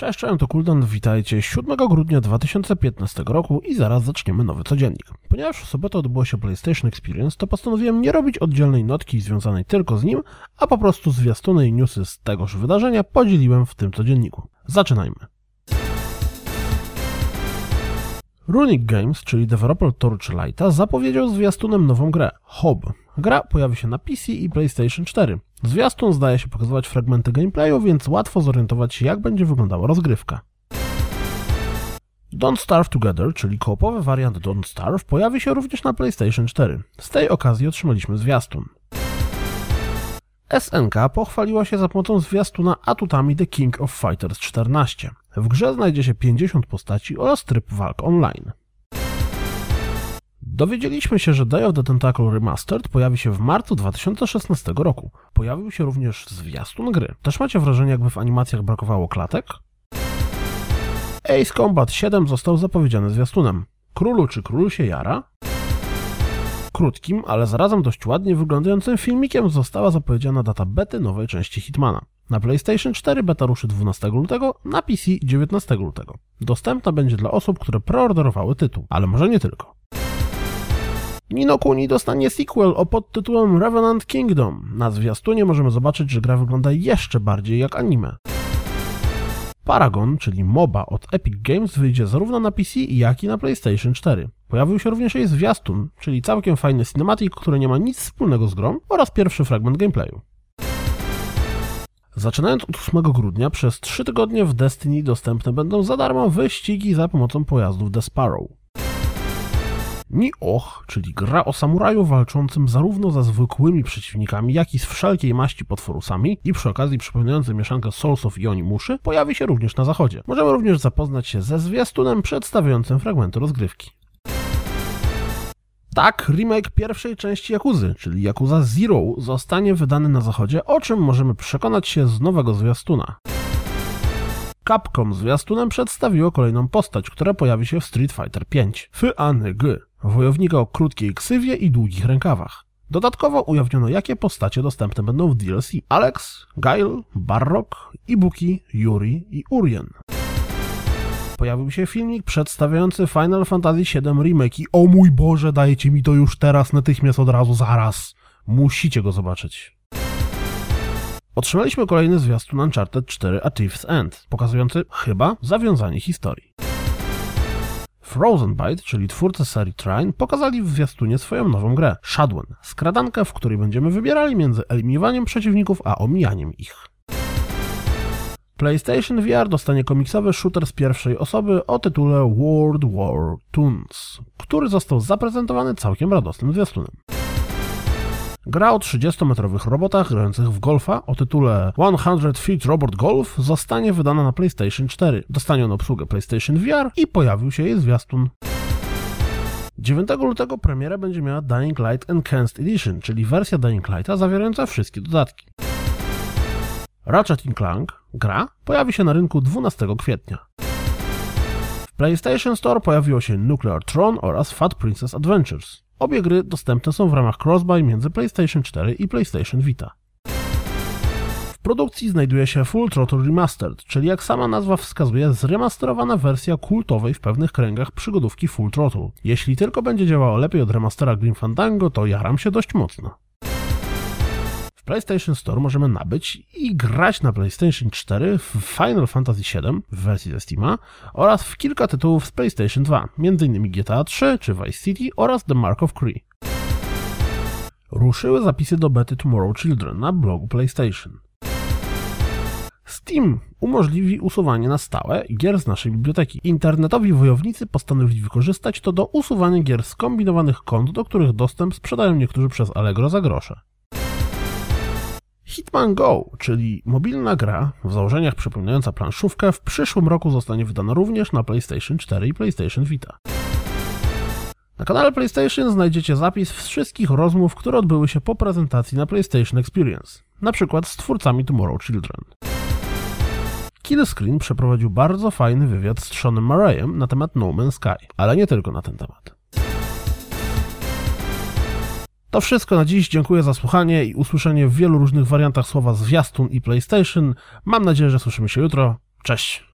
Cześć, cześć, to Kuldan, witajcie 7 grudnia 2015 roku i zaraz zaczniemy nowy codziennik. Ponieważ w sobotę odbyło się PlayStation Experience, to postanowiłem nie robić oddzielnej notki związanej tylko z nim, a po prostu zwiastuny i newsy z tegoż wydarzenia podzieliłem w tym codzienniku. Zaczynajmy. Runic Games, czyli deweloper Torchlighta, zapowiedział zwiastunem nową grę, Hob. Gra pojawi się na PC i PlayStation 4. Zwiastun zdaje się pokazywać fragmenty gameplayu, więc łatwo zorientować się jak będzie wyglądała rozgrywka. Don't Starve Together, czyli koopowy wariant Don't Starve, pojawi się również na PlayStation 4. Z tej okazji otrzymaliśmy zwiastun. SNK pochwaliła się za pomocą zwiastuna atutami The King of Fighters 14. W grze znajdzie się 50 postaci oraz tryb walk online. Dowiedzieliśmy się, że Day of the Tentacle Remastered pojawi się w marcu 2016 roku. Pojawił się również zwiastun gry. Też macie wrażenie, jakby w animacjach brakowało klatek? Ace Combat 7 został zapowiedziany zwiastunem. Królu czy król się jara? Krótkim, ale zarazem dość ładnie wyglądającym filmikiem została zapowiedziana data bety nowej części Hitmana. Na PlayStation 4 beta ruszy 12 lutego, na PC 19 lutego. Dostępna będzie dla osób, które preorderowały tytuł, ale może nie tylko. Nino Kuni dostanie sequel o podtytułem Revenant Kingdom. Na zwiastunie możemy zobaczyć, że gra wygląda jeszcze bardziej jak anime. Paragon, czyli MOBA od Epic Games wyjdzie zarówno na PC, jak i na PlayStation 4. Pojawił się również jej zwiastun, czyli całkiem fajny cinematic, który nie ma nic wspólnego z grą oraz pierwszy fragment gameplayu. Zaczynając od 8 grudnia, przez 3 tygodnie w Destiny dostępne będą za darmo wyścigi za pomocą pojazdów The Sparrow. Ni-Och, czyli gra o samuraju walczącym zarówno ze zwykłymi przeciwnikami, jak i z wszelkiej maści potworusami i przy okazji przypominający mieszankę Soulsów i Onimuszy, pojawi się również na zachodzie. Możemy również zapoznać się ze zwiastunem przedstawiającym fragmenty rozgrywki. Tak, remake pierwszej części Yakuzy, czyli Yakuza Zero, zostanie wydany na zachodzie, o czym możemy przekonać się z nowego zwiastuna. Capcom zwiastunem przedstawiło kolejną postać, która pojawi się w Street Fighter V. Fyany G, wojownika o krótkiej ksywie i długich rękawach. Dodatkowo ujawniono, jakie postacie dostępne będą w DLC. Alex, Gail, Barrock, Ibuki, Yuri i Urien. Pojawił się filmik przedstawiający Final Fantasy VII Remake i o mój Boże, dajcie mi to już teraz, natychmiast, od razu, zaraz. Musicie go zobaczyć. Otrzymaliśmy kolejny zwiastun Uncharted 4 A Thief's End, pokazujący chyba zawiązanie historii. Frozen Byte, czyli twórcy serii Trine, pokazali w zwiastunie swoją nową grę, Shadwen, skradankę, w której będziemy wybierali między eliminowaniem przeciwników a omijaniem ich. PlayStation VR dostanie komiksowy shooter z pierwszej osoby o tytule World War Toons, który został zaprezentowany całkiem radosnym zwiastunem. Gra o 30-metrowych robotach grających w golfa o tytule 100 Feet Robot Golf zostanie wydana na PlayStation 4. Dostanie on obsługę PlayStation VR i pojawił się jej zwiastun. 9 lutego premiera będzie miała Dying Light Enhanced Edition, czyli wersja Dying Lighta zawierająca wszystkie dodatki. Ratchet Clank, gra, pojawi się na rynku 12 kwietnia. PlayStation Store pojawiło się Nuclear Throne oraz Fat Princess Adventures. Obie gry dostępne są w ramach crossbuy między PlayStation 4 i PlayStation Vita. W produkcji znajduje się Full Throttle Remastered, czyli jak sama nazwa wskazuje, zremasterowana wersja kultowej w pewnych kręgach przygodówki Full Throttle. Jeśli tylko będzie działało lepiej od remastera Grim Fandango, to jaram się dość mocno. W PlayStation Store możemy nabyć i grać na PlayStation 4 w Final Fantasy VII w wersji ze Steama oraz w kilka tytułów z PlayStation 2, m.in. GTA 3 czy Vice City oraz The Mark of Cree. Ruszyły zapisy do bety Tomorrow Children na blogu PlayStation. Steam umożliwi usuwanie na stałe gier z naszej biblioteki. Internetowi wojownicy postanowili wykorzystać to do usuwania gier z kombinowanych kont, do których dostęp sprzedają niektórzy przez Allegro za grosze. Hitman Go, czyli mobilna gra w założeniach przypominająca planszówkę, w przyszłym roku zostanie wydana również na PlayStation 4 i PlayStation Vita. Na kanale PlayStation znajdziecie zapis wszystkich rozmów, które odbyły się po prezentacji na PlayStation Experience, na przykład z twórcami Tomorrow Children. Killscreen przeprowadził bardzo fajny wywiad z Seanem Murrayem na temat No Man's Sky, ale nie tylko na ten temat. To wszystko na dziś. Dziękuję za słuchanie i usłyszenie w wielu różnych wariantach słowa zwiastun i PlayStation. Mam nadzieję, że słyszymy się jutro. Cześć!